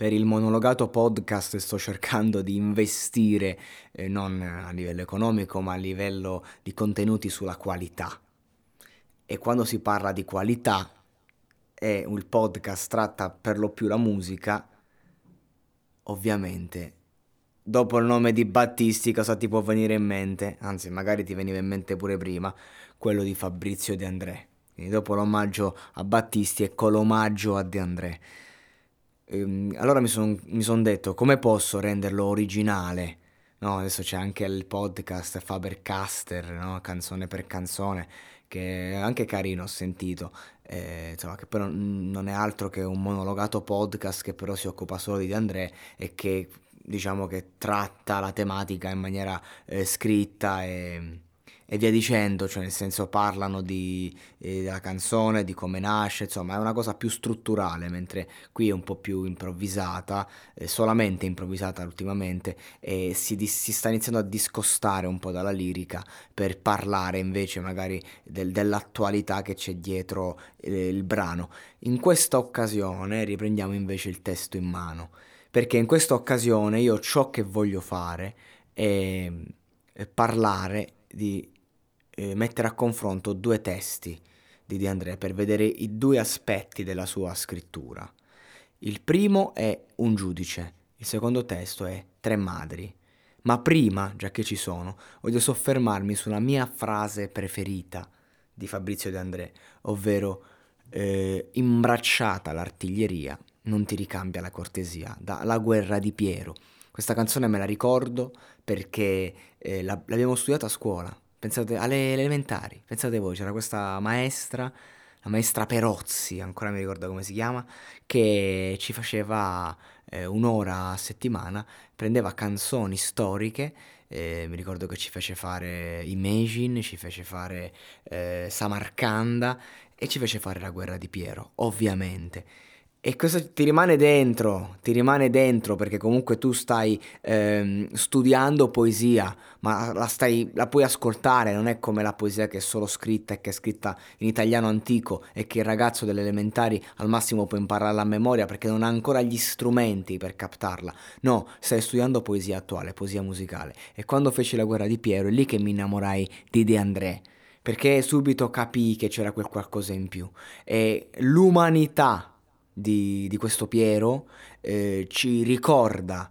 Per il monologato podcast sto cercando di investire eh, non a livello economico ma a livello di contenuti sulla qualità. E quando si parla di qualità e il podcast tratta per lo più la musica, ovviamente dopo il nome di Battisti cosa ti può venire in mente? Anzi, magari ti veniva in mente pure prima, quello di Fabrizio De André. Quindi dopo l'omaggio a Battisti ecco l'omaggio a De André. Ehm, allora mi sono son detto come posso renderlo originale? No, adesso c'è anche il podcast Fabercaster, no? canzone per canzone, che è anche carino, ho sentito, eh, insomma, che però non è altro che un monologato podcast che però si occupa solo di André e che diciamo che tratta la tematica in maniera eh, scritta e e via dicendo, cioè nel senso parlano di, eh, della canzone, di come nasce, insomma è una cosa più strutturale, mentre qui è un po' più improvvisata, eh, solamente improvvisata ultimamente, e si, si, sta iniziando a discostare un po' dalla lirica per parlare invece magari del, dell'attualità che c'è dietro eh, il brano. In questa occasione riprendiamo invece il testo in mano, perché in questa occasione io ciò che voglio fare è parlare di eh, mettere a confronto due testi di De André per vedere i due aspetti della sua scrittura. Il primo è Un giudice, il secondo testo è Tre madri. Ma prima, già che ci sono, voglio soffermarmi sulla mia frase preferita di Fabrizio De André, ovvero eh, imbracciata l'artiglieria, non ti ricambia la cortesia, da La guerra di Piero. Questa canzone me la ricordo perché eh, l'abbiamo studiata a scuola, Pensate alle elementari, pensate voi, c'era questa maestra, la maestra Perozzi, ancora mi ricordo come si chiama, che ci faceva eh, un'ora a settimana, prendeva canzoni storiche, eh, mi ricordo che ci fece fare Imagine, ci fece fare eh, Samarcanda e ci fece fare la guerra di Piero, ovviamente. E questo ti rimane dentro, ti rimane dentro perché comunque tu stai ehm, studiando poesia, ma la, stai, la puoi ascoltare, non è come la poesia che è solo scritta e che è scritta in italiano antico e che il ragazzo delle elementari al massimo può impararla a memoria perché non ha ancora gli strumenti per captarla. No, stai studiando poesia attuale, poesia musicale. E quando feci la guerra di Piero è lì che mi innamorai di De André perché subito capii che c'era quel qualcosa in più. E l'umanità di, di questo Piero eh, ci ricorda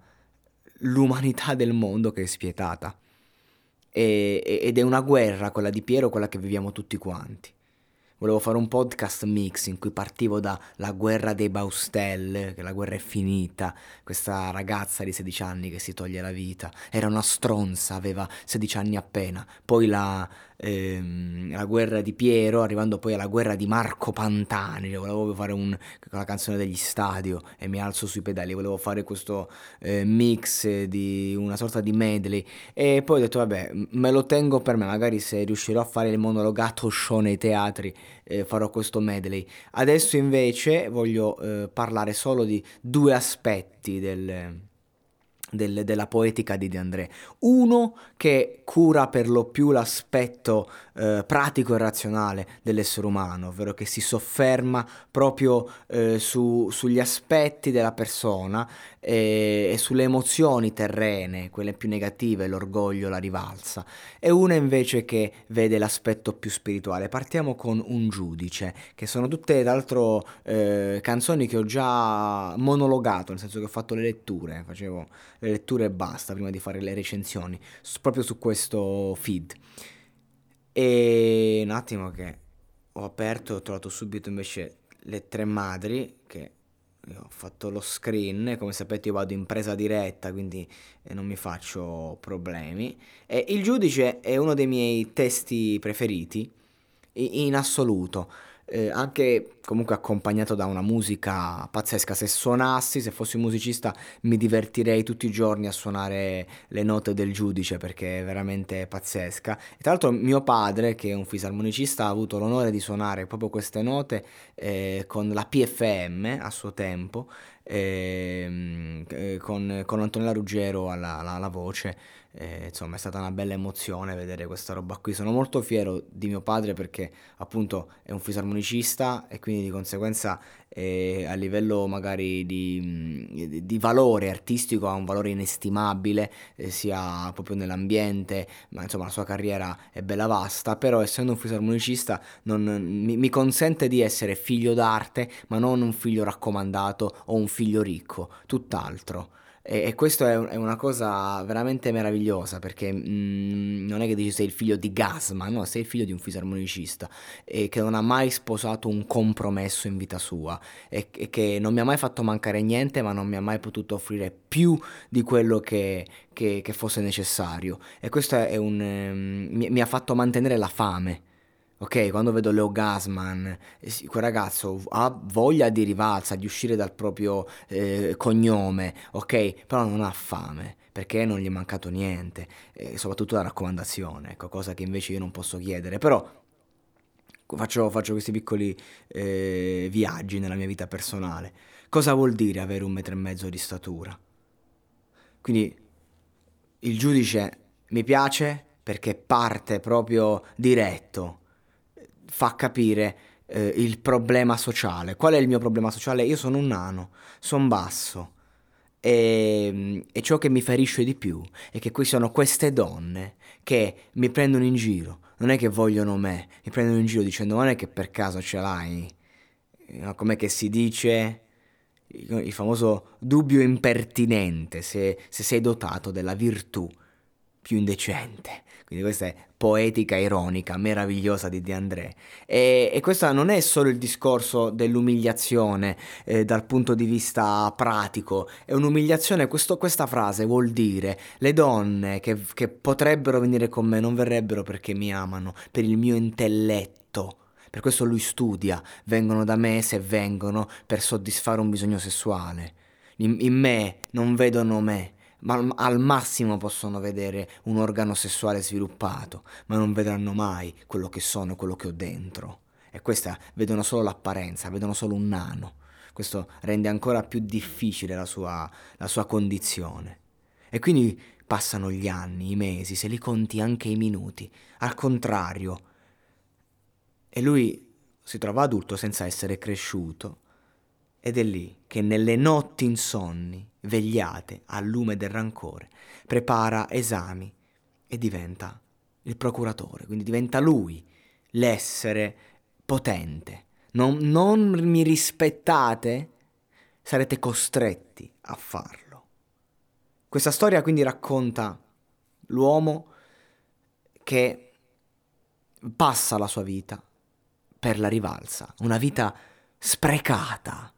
l'umanità del mondo che è spietata. E, ed è una guerra, quella di Piero, quella che viviamo tutti quanti. Volevo fare un podcast mix in cui partivo dalla guerra dei Baustelle, che la guerra è finita, questa ragazza di 16 anni che si toglie la vita, era una stronza, aveva 16 anni appena, poi la, ehm, la guerra di Piero, arrivando poi alla guerra di Marco Pantani, volevo fare un, la canzone degli stadio e mi alzo sui pedali, volevo fare questo eh, mix di una sorta di medley e poi ho detto vabbè me lo tengo per me, magari se riuscirò a fare il monologato show nei teatri eh, farò questo medley. Adesso invece voglio eh, parlare solo di due aspetti del del, della poetica di De André. Uno che cura per lo più l'aspetto eh, pratico e razionale dell'essere umano, ovvero che si sofferma proprio eh, su, sugli aspetti della persona e, e, sulle emozioni terrene, quelle più negative, l'orgoglio, la rivalsa. E uno invece che vede l'aspetto più spirituale. Partiamo con Un giudice, che sono tutte, tra l'altro, eh, canzoni che ho già monologato, nel senso che ho fatto le letture, facevo le letture e basta prima di fare le recensioni, proprio su questo feed. E un attimo che ho aperto, ho trovato subito invece le tre madri, che ho fatto lo screen, come sapete io vado in presa diretta, quindi eh, non mi faccio problemi. E il giudice è uno dei miei testi preferiti in assoluto eh, anche comunque accompagnato da una musica pazzesca. Se suonassi, se fossi musicista, mi divertirei tutti i giorni a suonare le note del giudice perché è veramente pazzesca. E tra l'altro mio padre, che è un fisarmonicista, ha avuto l'onore di suonare proprio queste note eh, con la PFM a suo tempo, ehm, eh, con, con, Antonella Ruggero alla, alla, alla voce. Eh, insomma, è stata una bella emozione vedere questa roba qui. Sono molto fiero di mio padre perché appunto è un fisarmonicista e quindi di conseguenza eh, a livello magari di, di, valore artistico ha un valore inestimabile, eh, sia proprio nell'ambiente, ma insomma la sua carriera è bella vasta, però essendo un fisarmonicista non, mi, mi consente di essere figlio d'arte, ma non un figlio raccomandato o un figlio ricco, tutt'altro. E, e questo è, è, una cosa veramente meravigliosa perché mh, mm, non è che dici sei il figlio di Gasman, no, sei il figlio di un fisarmonicista e che non ha mai sposato un compromesso in vita sua e, e, che non mi ha mai fatto mancare niente ma non mi ha mai potuto offrire più di quello che, che, che fosse necessario. E questo è un, um, mi, mi ha fatto mantenere la fame Ok, quando vedo Leo Gasman, eh, quel ragazzo ha voglia di rivalsa, di uscire dal proprio eh, cognome, ok? Però non ha fame, perché non gli è mancato niente, eh, soprattutto la raccomandazione, ecco, cosa che invece io non posso chiedere. Però faccio, faccio questi piccoli eh, viaggi nella mia vita personale. Cosa vuol dire avere un metro e mezzo di statura? Quindi il giudice mi piace perché parte proprio diretto fa capire eh, il problema sociale. Qual è il mio problema sociale? Io sono un nano, sono basso. E, e, ciò che mi ferisce di più è che qui sono queste donne che mi prendono in giro, non è che vogliono me, mi prendono in giro dicendo non è che per caso ce l'hai, no, com'è che si dice il famoso dubbio impertinente se, se sei dotato della virtù più indecente. Quindi questa è poetica ironica, meravigliosa di De André. E, e questo non è solo il discorso dell'umiliazione eh, dal punto di vista pratico, è un'umiliazione, questo, questa frase vuol dire le donne che, che potrebbero venire con me non verrebbero perché mi amano, per il mio intelletto. Per questo lui studia, vengono da me se vengono per soddisfare un bisogno sessuale. In, in me non vedono me, ma al massimo possono vedere un organo sessuale sviluppato, ma non vedranno mai quello che sono, quello che ho dentro. E questa vedono solo l'apparenza, vedono solo un nano. Questo rende ancora più difficile la sua, la sua condizione. E quindi passano gli anni, i mesi, se li conti anche i minuti. Al contrario. E lui si trova adulto senza essere cresciuto ed è lì che nelle notti insonni, vegliate al lume del rancore, prepara esami e diventa il procuratore, quindi diventa lui l'essere potente. Non, non mi rispettate, sarete costretti a farlo. Questa storia quindi racconta l'uomo che passa la sua vita per la rivalsa, una vita sprecata,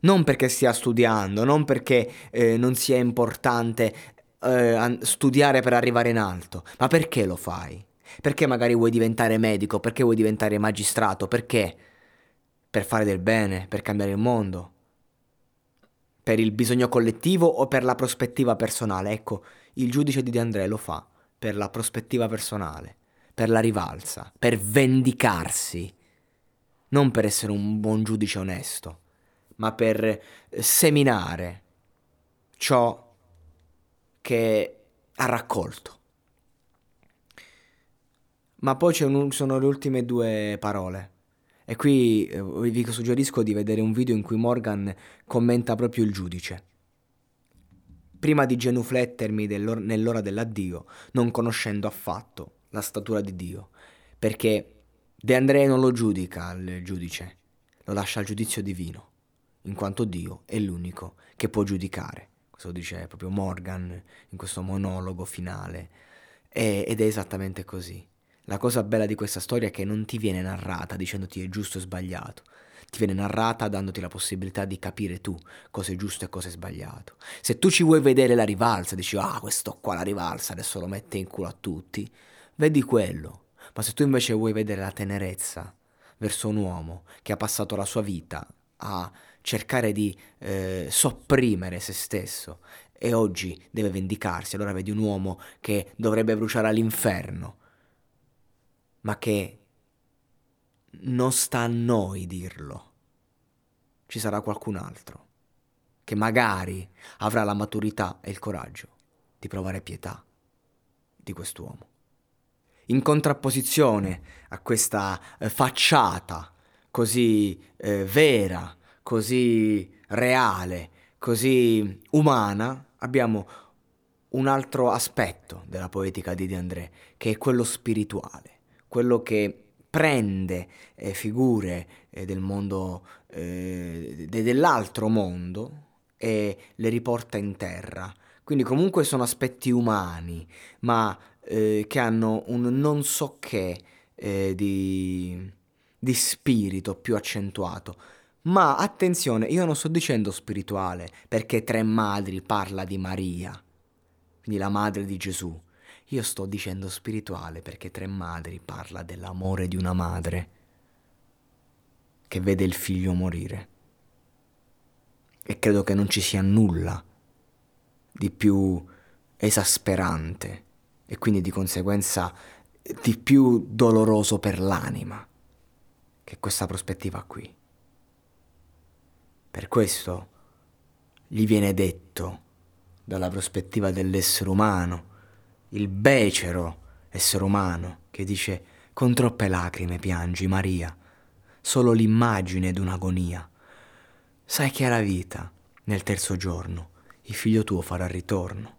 non perché stia studiando, non perché eh, non sia importante eh, studiare per arrivare in alto, ma perché lo fai? Perché magari vuoi diventare medico, perché vuoi diventare magistrato, perché? Per fare del bene, per cambiare il mondo, per il bisogno collettivo o per la prospettiva personale. Ecco, il giudice di De André lo fa per la prospettiva personale, per la rivalsa, per vendicarsi, non per essere un buon giudice onesto ma per seminare ciò che ha raccolto. Ma poi un, sono le ultime due parole. E qui eh, vi suggerisco di vedere un video in cui Morgan commenta proprio il giudice. Prima di genuflettermi nell'ora dell'addio, non conoscendo affatto la statura di Dio, perché De André non lo giudica il giudice, lo lascia al giudizio divino, in quanto Dio è l'unico che può giudicare. Questo dice proprio Morgan in questo monologo finale. E, ed è esattamente così. La cosa bella di questa storia è che non ti viene narrata dicendoti è giusto o sbagliato, ti viene narrata dandoti la possibilità di capire tu cosa è giusto e cosa è sbagliato. Se tu ci vuoi vedere la rivalsa, dici ah questo qua la rivalsa adesso lo mette in culo a tutti, vedi quello. Ma se tu invece vuoi vedere la tenerezza verso un uomo che ha passato la sua vita a cercare di eh, sopprimere se stesso e oggi deve vendicarsi, allora vedi un uomo che dovrebbe bruciare all'inferno, ma che non sta a noi dirlo. Ci sarà qualcun altro che magari avrà la maturità e il coraggio di provare pietà di quest'uomo. In contrapposizione a questa eh, facciata così eh, vera così reale, così umana, abbiamo un altro aspetto della poetica di De André, che è quello spirituale, quello che prende eh, figure eh, del mondo, eh, de- dell'altro mondo e le riporta in terra. Quindi comunque sono aspetti umani, ma eh, che hanno un non so che eh, di, di spirito più accentuato ma attenzione, io non sto dicendo spirituale, perché Tre Madri parla di Maria, quindi la madre di Gesù. Io sto dicendo spirituale perché Tre Madri parla dell'amore di una madre che vede il figlio morire. E credo che non ci sia nulla di più esasperante e quindi di conseguenza di più doloroso per l'anima che questa prospettiva qui. Per questo gli viene detto, dalla prospettiva dell'essere umano, il becero essere umano, che dice con troppe lacrime piangi Maria, solo l'immagine d'un'agonia. Sai che è la vita, nel terzo giorno, il figlio tuo farà ritorno.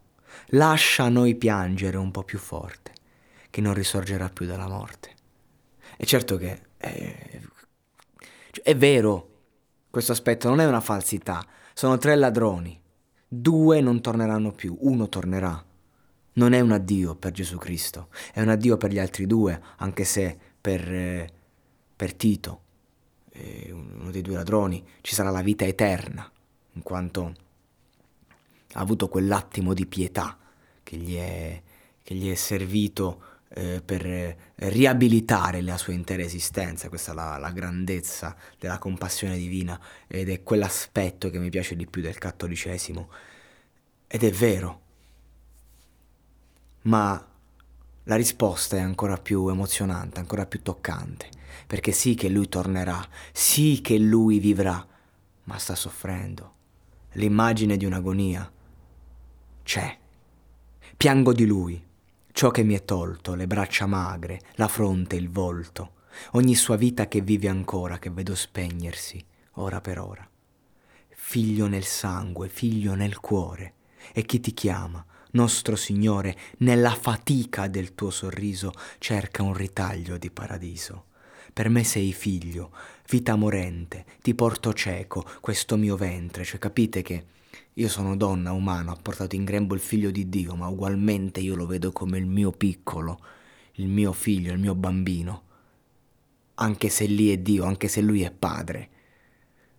Lascia noi piangere un po' più forte, che non risorgerà più dalla morte. E certo che è, è vero questo aspetto non è una falsità, sono tre ladroni. Due non torneranno più, uno tornerà. Non è un addio per Gesù Cristo, è un addio per gli altri due, anche se per, eh, per Tito, eh, uno dei due ladroni, ci sarà la vita eterna, in quanto ha avuto quell'attimo di pietà che gli è, che gli è servito eh, per eh, riabilitare la sua intera esistenza, questa è la, la, grandezza della compassione divina ed è quell'aspetto che mi piace di più del cattolicesimo. Ed è vero, ma la risposta è ancora più emozionante, ancora più toccante, perché sì che lui tornerà, sì che lui vivrà, ma sta soffrendo. L'immagine di un'agonia c'è. Piango di lui, ciò che mi è tolto, le braccia magre, la fronte, il volto, ogni sua vita che vive ancora, che vedo spegnersi, ora per ora. Figlio nel sangue, figlio nel cuore, e chi ti chiama, nostro Signore, nella fatica del tuo sorriso cerca un ritaglio di paradiso. Per me sei figlio, vita morente, ti porto cieco, questo mio ventre, cioè capite che io sono donna, umano, ho portato in grembo il figlio di Dio, ma ugualmente io lo vedo come il mio piccolo, il mio figlio, il mio bambino. Anche se lì è Dio, anche se lui è padre.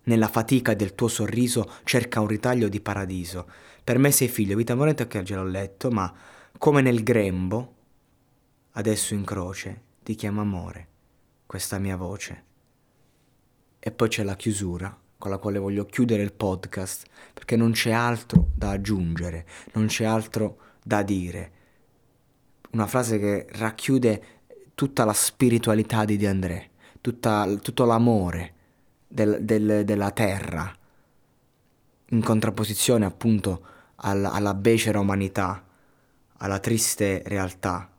Nella fatica del tuo sorriso cerca un ritaglio di paradiso. Per me sei figlio, vita morente che già l'ho letto, ma come nel grembo, adesso in croce, ti chiama amore, questa mia voce. E poi c'è la chiusura con la quale voglio chiudere il podcast, perché non c'è altro da aggiungere, non c'è altro da dire. Una frase che racchiude tutta la spiritualità di De André, tutta, tutto l'amore del, del, della terra, in contrapposizione appunto alla, alla becera umanità, alla triste realtà.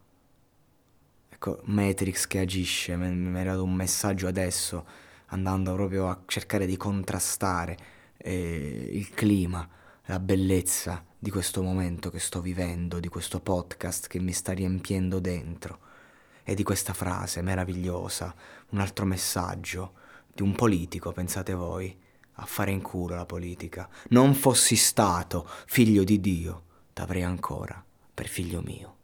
Ecco, Matrix che agisce, mi, è dato un messaggio adesso, andando proprio a cercare di contrastare eh, il clima, la bellezza di questo momento che sto vivendo, di questo podcast che mi sta riempiendo dentro e di questa frase meravigliosa, un altro messaggio di un politico, pensate voi, a fare in culo la politica. Non fossi stato figlio di Dio, t'avrei ancora per figlio mio.